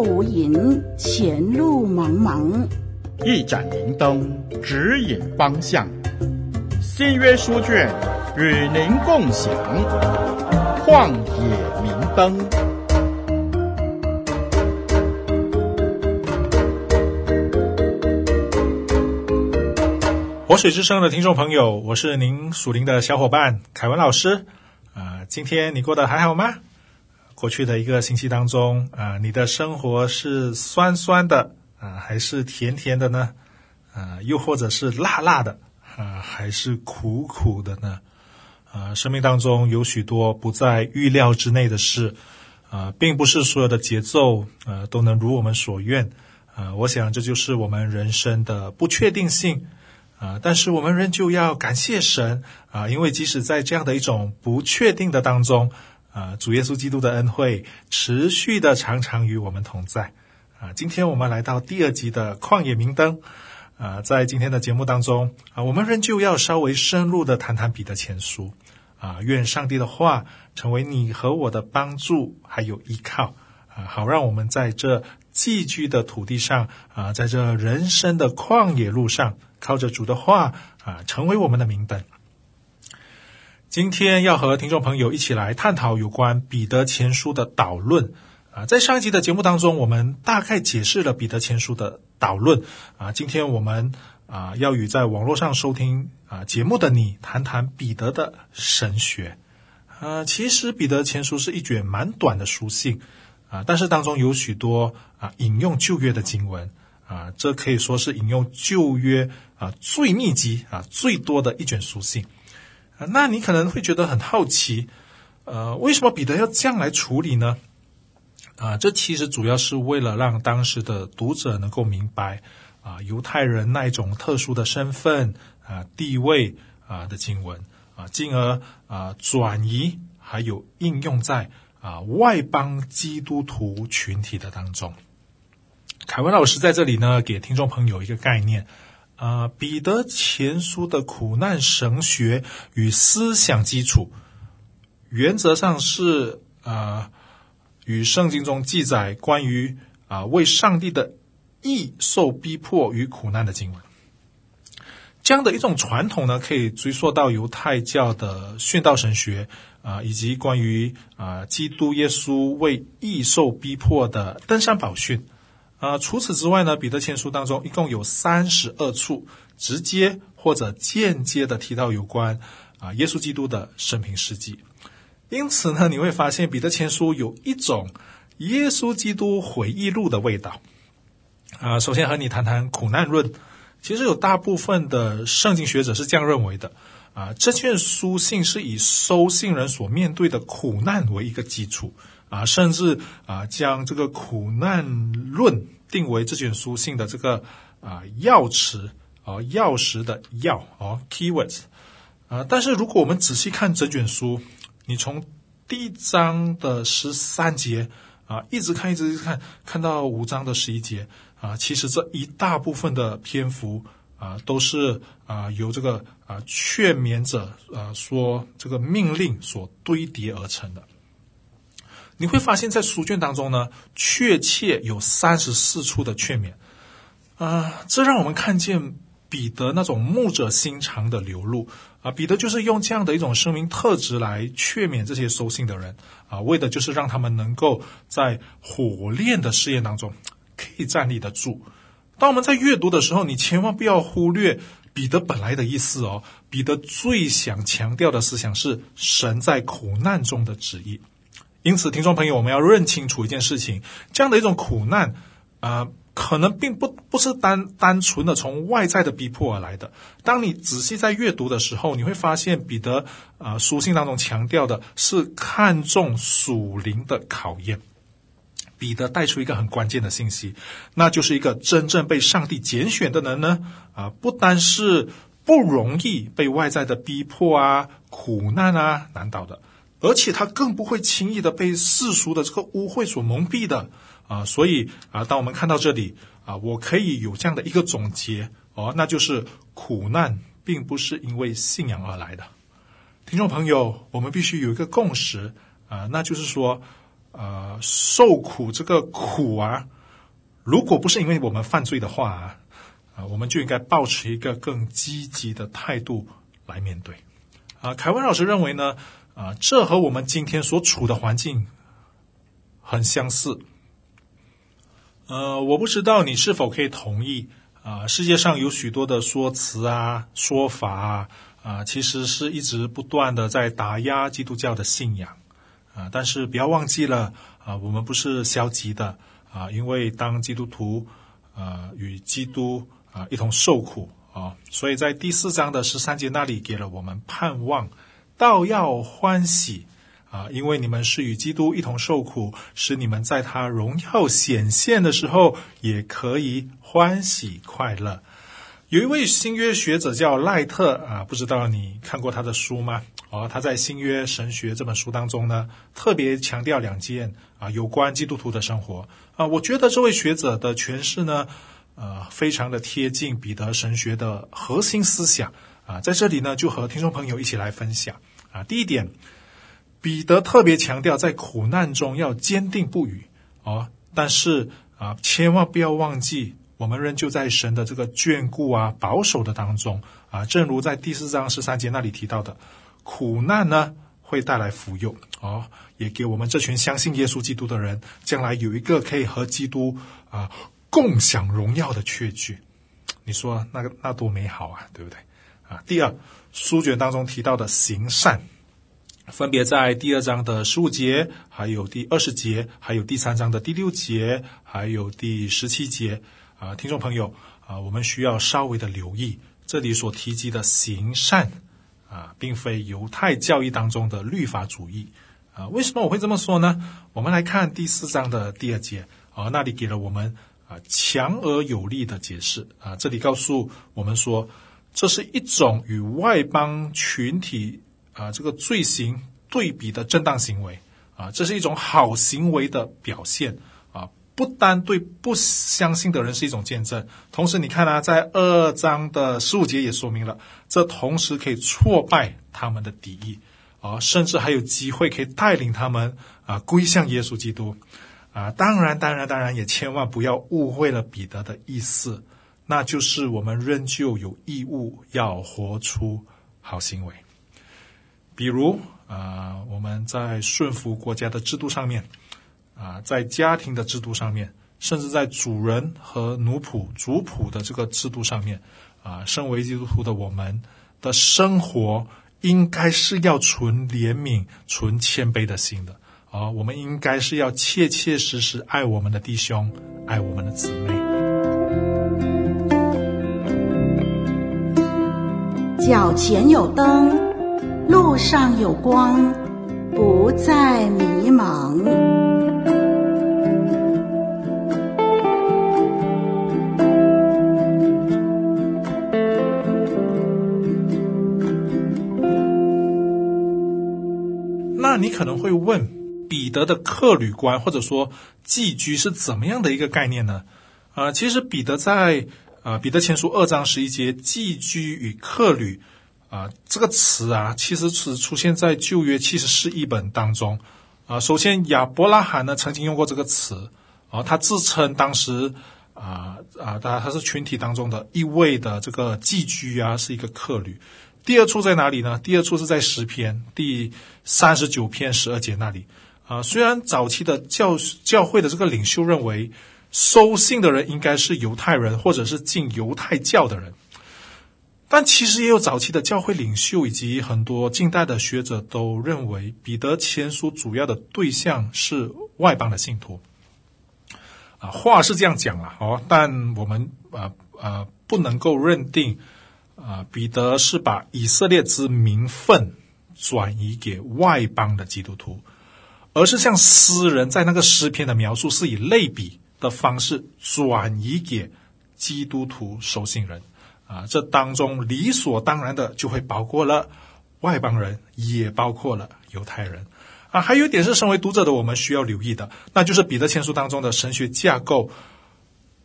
无影，前路茫茫。一盏明灯指引方向，新约书卷与您共享。旷野明灯。活水之声的听众朋友，我是您属灵的小伙伴凯文老师。啊、呃，今天你过得还好吗？过去的一个星期当中，啊、你的生活是酸酸的啊、还是甜甜的呢？啊、又或者是辣辣的啊、还是苦苦的呢？啊、生命当中有许多不在预料之内的事，啊、并不是所有的节奏，呃，都能如我们所愿。啊、我想这就是我们人生的不确定性。啊、但是我们仍旧要感谢神啊、因为即使在这样的一种不确定的当中。啊，主耶稣基督的恩惠持续的常常与我们同在。啊，今天我们来到第二集的旷野明灯。啊，在今天的节目当中，啊，我们仍旧要稍微深入的谈谈彼得前书。啊，愿上帝的话成为你和我的帮助，还有依靠。啊，好让我们在这寄居的土地上，啊，在这人生的旷野路上，靠着主的话，啊，成为我们的明灯。今天要和听众朋友一起来探讨有关彼得前书的导论啊，在上一集的节目当中，我们大概解释了彼得前书的导论啊。今天我们啊要与在网络上收听啊节目的你谈谈彼得的神学啊。其实彼得前书是一卷蛮短的书信啊，但是当中有许多啊引用旧约的经文啊，这可以说是引用旧约啊最密集啊最多的一卷书信。那你可能会觉得很好奇，呃，为什么彼得要这样来处理呢？啊，这其实主要是为了让当时的读者能够明白啊，犹太人那一种特殊的身份啊、地位啊的经文啊，进而啊转移还有应用在啊外邦基督徒群体的当中。凯文老师在这里呢，给听众朋友一个概念。啊、彼得前书的苦难神学与思想基础，原则上是啊、与圣经中记载关于啊、为上帝的义受逼迫与苦难的经文。这样的一种传统呢，可以追溯到犹太教的殉道神学啊、以及关于啊、基督耶稣为义受逼迫的登山宝训。啊、除此之外呢，彼得前书当中一共有三十二处直接或者间接的提到有关啊、耶稣基督的生平事迹。因此呢，你会发现彼得前书有一种耶稣基督回忆录的味道。啊、首先和你谈谈苦难论。其实有大部分的圣经学者是这样认为的。啊、这卷书信是以收信人所面对的苦难为一个基础。啊，甚至啊，将这个苦难论定为这卷书信的这个啊钥匙啊钥匙的钥啊 keywords 啊。但是如果我们仔细看整卷书，你从第一章的十三节啊一直看一直看，看到五章的十一节啊，其实这一大部分的篇幅啊都是啊由这个啊劝勉者啊说这个命令所堆叠而成的。你会发现在书卷当中呢，确切有三十四处的劝勉，啊、这让我们看见彼得那种牧者心肠的流露啊。彼得就是用这样的一种生命特质来劝勉这些收信的人啊，为的就是让他们能够在火炼的试验当中可以站立得住。当我们在阅读的时候，你千万不要忽略彼得本来的意思哦。彼得最想强调的思想是神在苦难中的旨意。因此，听众朋友，我们要认清楚一件事情：这样的一种苦难，啊、呃，可能并不不是单单纯的从外在的逼迫而来的。当你仔细在阅读的时候，你会发现彼得啊、呃、书信当中强调的是看重属灵的考验。彼得带出一个很关键的信息，那就是一个真正被上帝拣选的人呢，啊、不单是不容易被外在的逼迫啊、苦难啊难倒的。而且他更不会轻易的被世俗的这个污秽所蒙蔽的啊，所以啊，当我们看到这里啊，我可以有这样的一个总结哦，那就是苦难并不是因为信仰而来的。听众朋友，我们必须有一个共识啊，那就是说呃，受苦这个苦啊，如果不是因为我们犯罪的话啊，啊，我们就应该保持一个更积极的态度来面对。啊，凯文老师认为呢，啊，这和我们今天所处的环境很相似。呃，我不知道你是否可以同意啊，世界上有许多的说辞啊、说法啊，啊，其实是一直不断的在打压基督教的信仰。啊，但是不要忘记了啊，我们不是消极的啊，因为当基督徒啊与基督啊一同受苦啊，所以在第四章的十三节那里给了我们盼望，倒要欢喜啊，因为你们是与基督一同受苦，使你们在他荣耀显现的时候也可以欢喜快乐。有一位新约学者叫赖特啊，不知道你看过他的书吗？哦，他在《新约神学》这本书当中呢，特别强调两件啊，有关基督徒的生活啊。我觉得这位学者的诠释呢，呃，非常的贴近彼得神学的核心思想啊。在这里呢，就和听众朋友一起来分享啊。第一点，彼得特别强调在苦难中要坚定不移哦，但是啊，千万不要忘记，我们仍旧在神的这个眷顾啊、保守的当中啊。正如在第四章十三节那里提到的。苦难呢，会带来福佑哦，也给我们这群相信耶稣基督的人，将来有一个可以和基督啊共享荣耀的确据。你说那个那多美好啊，对不对啊？第二，书卷当中提到的行善，分别在第二章的十五节，还有第二十节，还有第三章的第六节，还有第十七节啊，听众朋友啊，我们需要稍微的留意这里所提及的行善。啊，并非犹太教义当中的律法主义啊。为什么我会这么说呢？我们来看第四章的第二节啊，那里给了我们啊强而有力的解释啊。这里告诉我们说，这是一种与外邦群体啊这个罪行对比的正当行为啊，这是一种好行为的表现啊。不单对不相信的人是一种见证，同时你看啊，在二章的十五节也说明了，这同时可以挫败他们的敌意啊，甚至还有机会可以带领他们啊归向耶稣基督啊。当然，当然，当然，也千万不要误会了彼得的意思，那就是我们仍旧有义务要活出好行为，比如啊，我们在顺服国家的制度上面。啊，在家庭的制度上面，甚至在主人和奴仆、族仆的这个制度上面，啊，身为基督徒的我们的生活，应该是要存怜悯、存谦卑的心的。啊，我们应该是要切切实实爱我们的弟兄，爱我们的姊妹。脚前有灯，路上有光，不再迷茫。那你可能会问，彼得的客旅观或者说寄居是怎么样的一个概念呢？啊、其实彼得在、呃、彼得前书二章十一节“寄居与客旅”啊、这个词啊，其实是出现在旧约七十四译本当中啊、首先，亚伯拉罕呢曾经用过这个词，啊、他自称当时啊啊，他、呃呃、他是群体当中的一位的这个寄居啊，是一个客旅。第二处在哪里呢？第二处是在十篇第三十九篇十二节那里啊。虽然早期的教教会的这个领袖认为收信的人应该是犹太人或者是进犹太教的人，但其实也有早期的教会领袖以及很多近代的学者都认为，彼得前书主要的对象是外邦的信徒啊。话是这样讲了哦，但我们啊啊不能够认定。啊，彼得是把以色列之名分转移给外邦的基督徒，而是像诗人在那个诗篇的描述，是以类比的方式转移给基督徒收信人。啊，这当中理所当然的就会包括了外邦人，也包括了犹太人。啊，还有一点是身为读者的我们需要留意的，那就是彼得前书当中的神学架构，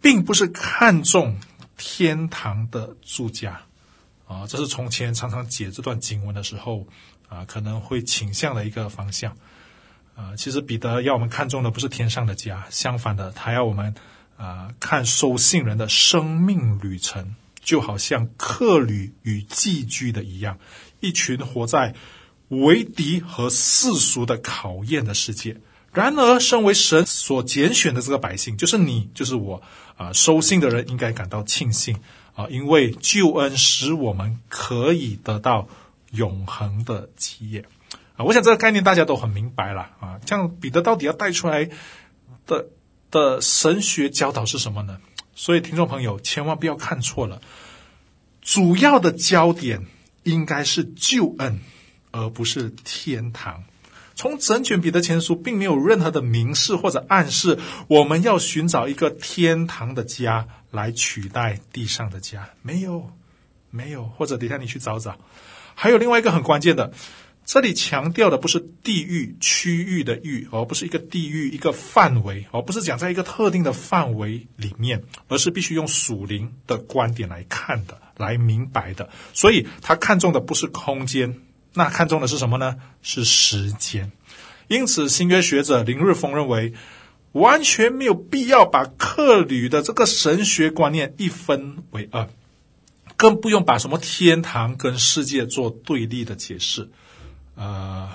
并不是看重天堂的住家。啊，这是从前常常解这段经文的时候啊，可能会倾向的一个方向。啊，其实彼得要我们看重的不是天上的家，相反的，他要我们啊看收信人的生命旅程，就好像客旅与寄居的一样，一群活在为敌和世俗的考验的世界。然而，身为神所拣选的这个百姓，就是你，就是我啊，收信的人应该感到庆幸啊，因为救恩使我们可以得到永恒的基业。啊，我想这个概念大家都很明白了啊。这样彼得到底要带出来的的神学教导是什么呢？所以听众朋友千万不要看错了，主要的焦点应该是救恩，而不是天堂。从整卷彼得前书并没有任何的明示或者暗示，我们要寻找一个天堂的家来取代地上的家，没有，没有。或者等一下你去找找。还有另外一个很关键的。这里强调的不是地域区域的域，而不是一个地域一个范围，而不是讲在一个特定的范围里面，而是必须用属灵的观点来看的，来明白的。所以他看重的不是空间，那看重的是什么呢？是时间。因此，新约学者林日峰认为，完全没有必要把客旅的这个神学观念一分为二，更不用把什么天堂跟世界做对立的解释。呃，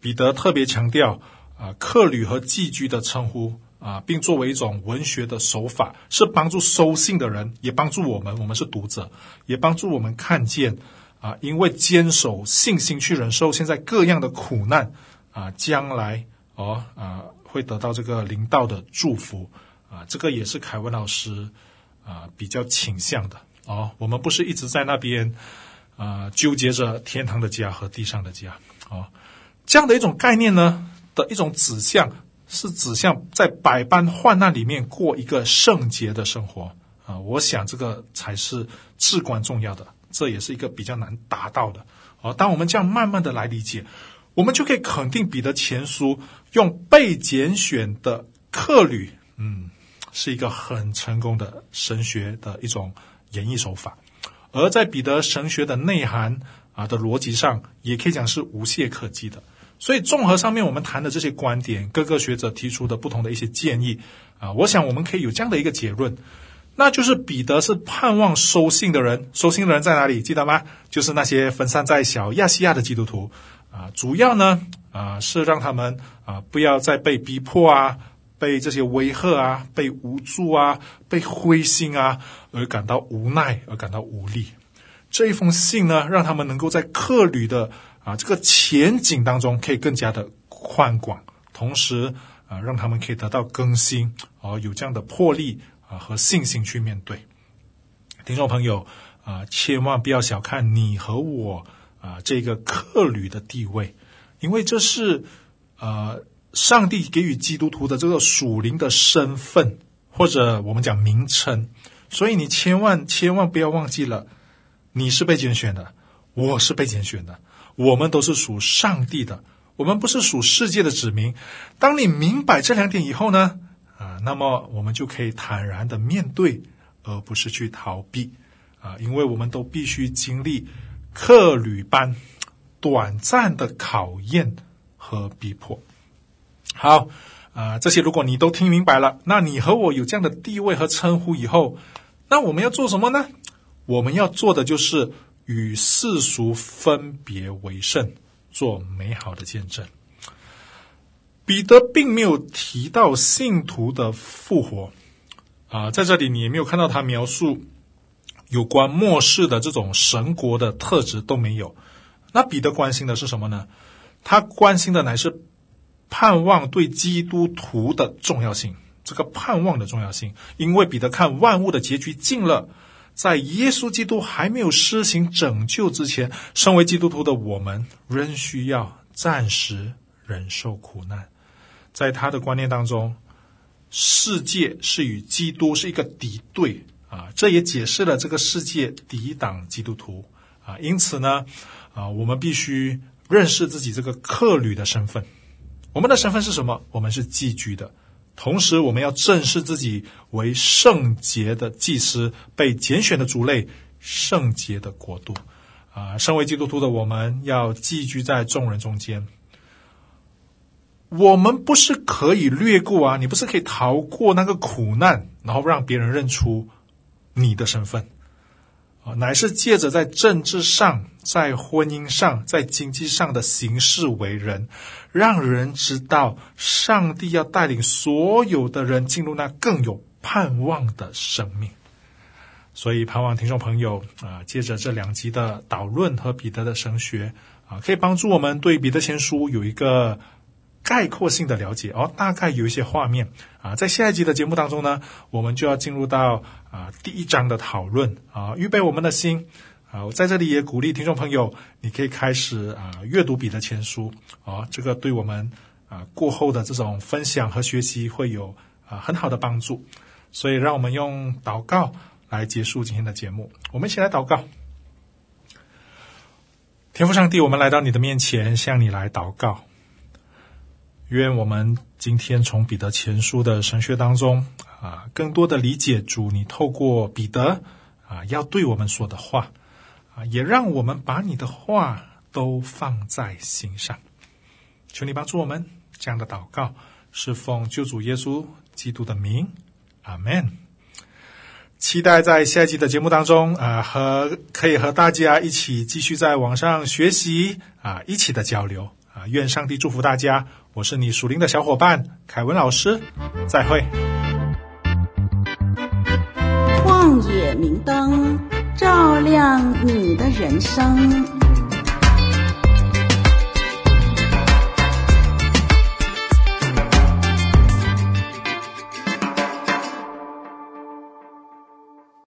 彼得特别强调啊，客旅和寄居的称呼啊，并作为一种文学的手法，是帮助收信的人，也帮助我们，我们是读者，也帮助我们看见啊，因为坚守信心去忍受现在各样的苦难啊，将来哦啊会得到这个灵道的祝福啊，这个也是凯文老师啊比较倾向的哦。我们不是一直在那边啊纠结着天堂的家和地上的家。啊，这样的一种概念呢，的一种指向是指向在百般患难里面过一个圣洁的生活啊！我想这个才是至关重要的，这也是一个比较难达到的。哦，当我们这样慢慢的来理解，我们就可以肯定彼得前书用被拣选的客旅，嗯，是一个很成功的神学的一种演绎手法，而在彼得神学的内涵。啊的逻辑上也可以讲是无懈可击的，所以综合上面我们谈的这些观点，各个学者提出的不同的一些建议，啊，我想我们可以有这样的一个结论，那就是彼得是盼望收信的人，收信的人在哪里？记得吗？就是那些分散在小亚细亚的基督徒，啊，主要呢，啊，是让他们啊不要再被逼迫啊，被这些威吓啊，被无助啊，被灰心啊，而感到无奈，而感到无力。这一封信呢，让他们能够在客旅的啊这个前景当中，可以更加的宽广，同时啊，让他们可以得到更新，啊，有这样的魄力啊和信心去面对。听众朋友啊，千万不要小看你和我啊这个客旅的地位，因为这是啊上帝给予基督徒的这个属灵的身份，或者我们讲名称，所以你千万千万不要忘记了。你是被拣选的，我是被拣选的，我们都是属上帝的，我们不是属世界的子民。当你明白这两点以后呢，啊，那么我们就可以坦然的面对，而不是去逃避，啊，因为我们都必须经历客旅般短暂的考验和逼迫。好，啊，这些如果你都听明白了，那你和我有这样的地位和称呼以后，那我们要做什么呢？我们要做的就是与世俗分别为圣，做美好的见证。彼得并没有提到信徒的复活啊，在这里你也没有看到他描述有关末世的这种神国的特质都没有。那彼得关心的是什么呢？他关心的乃是盼望对基督徒的重要性，这个盼望的重要性，因为彼得看万物的结局近了。在耶稣基督还没有施行拯救之前，身为基督徒的我们仍需要暂时忍受苦难。在他的观念当中，世界是与基督是一个敌对啊，这也解释了这个世界抵挡基督徒啊。因此呢，啊，我们必须认识自己这个客旅的身份。我们的身份是什么？我们是寄居的。同时，我们要正视自己为圣洁的祭司，被拣选的族类，圣洁的国度。啊，身为基督徒的我们，要寄居在众人中间。我们不是可以略过啊，你不是可以逃过那个苦难，然后让别人认出你的身份啊，乃是借着在政治上、在婚姻上、在经济上的行事为人，让人知道上帝要带领所有的人进入那更有盼望的生命。所以，盼望听众朋友啊，借着这两集的导论和彼得的神学啊，可以帮助我们对彼得前书有一个概括性的了解哦，大概有一些画面啊。在下一集的节目当中呢，我们就要进入到啊第一章的讨论啊，预备我们的心啊。我在这里也鼓励听众朋友，你可以开始啊阅读彼得前书啊，这个对我们啊过后的这种分享和学习会有啊很好的帮助。所以，让我们用祷告。来结束今天的节目，我们一起来祷告。天父上帝，我们来到你的面前，向你来祷告。愿我们今天从彼得前书的神学当中啊，更多的理解主你透过彼得啊要对我们说的话啊，也让我们把你的话都放在心上。求你帮助我们，这样的祷告是奉救主耶稣基督的名，阿门。期待在下一集的节目当中啊，和可以和大家一起继续在网上学习啊，一起的交流啊。愿上帝祝福大家，我是你属灵的小伙伴凯文老师，再会。旷野明灯照亮你的人生。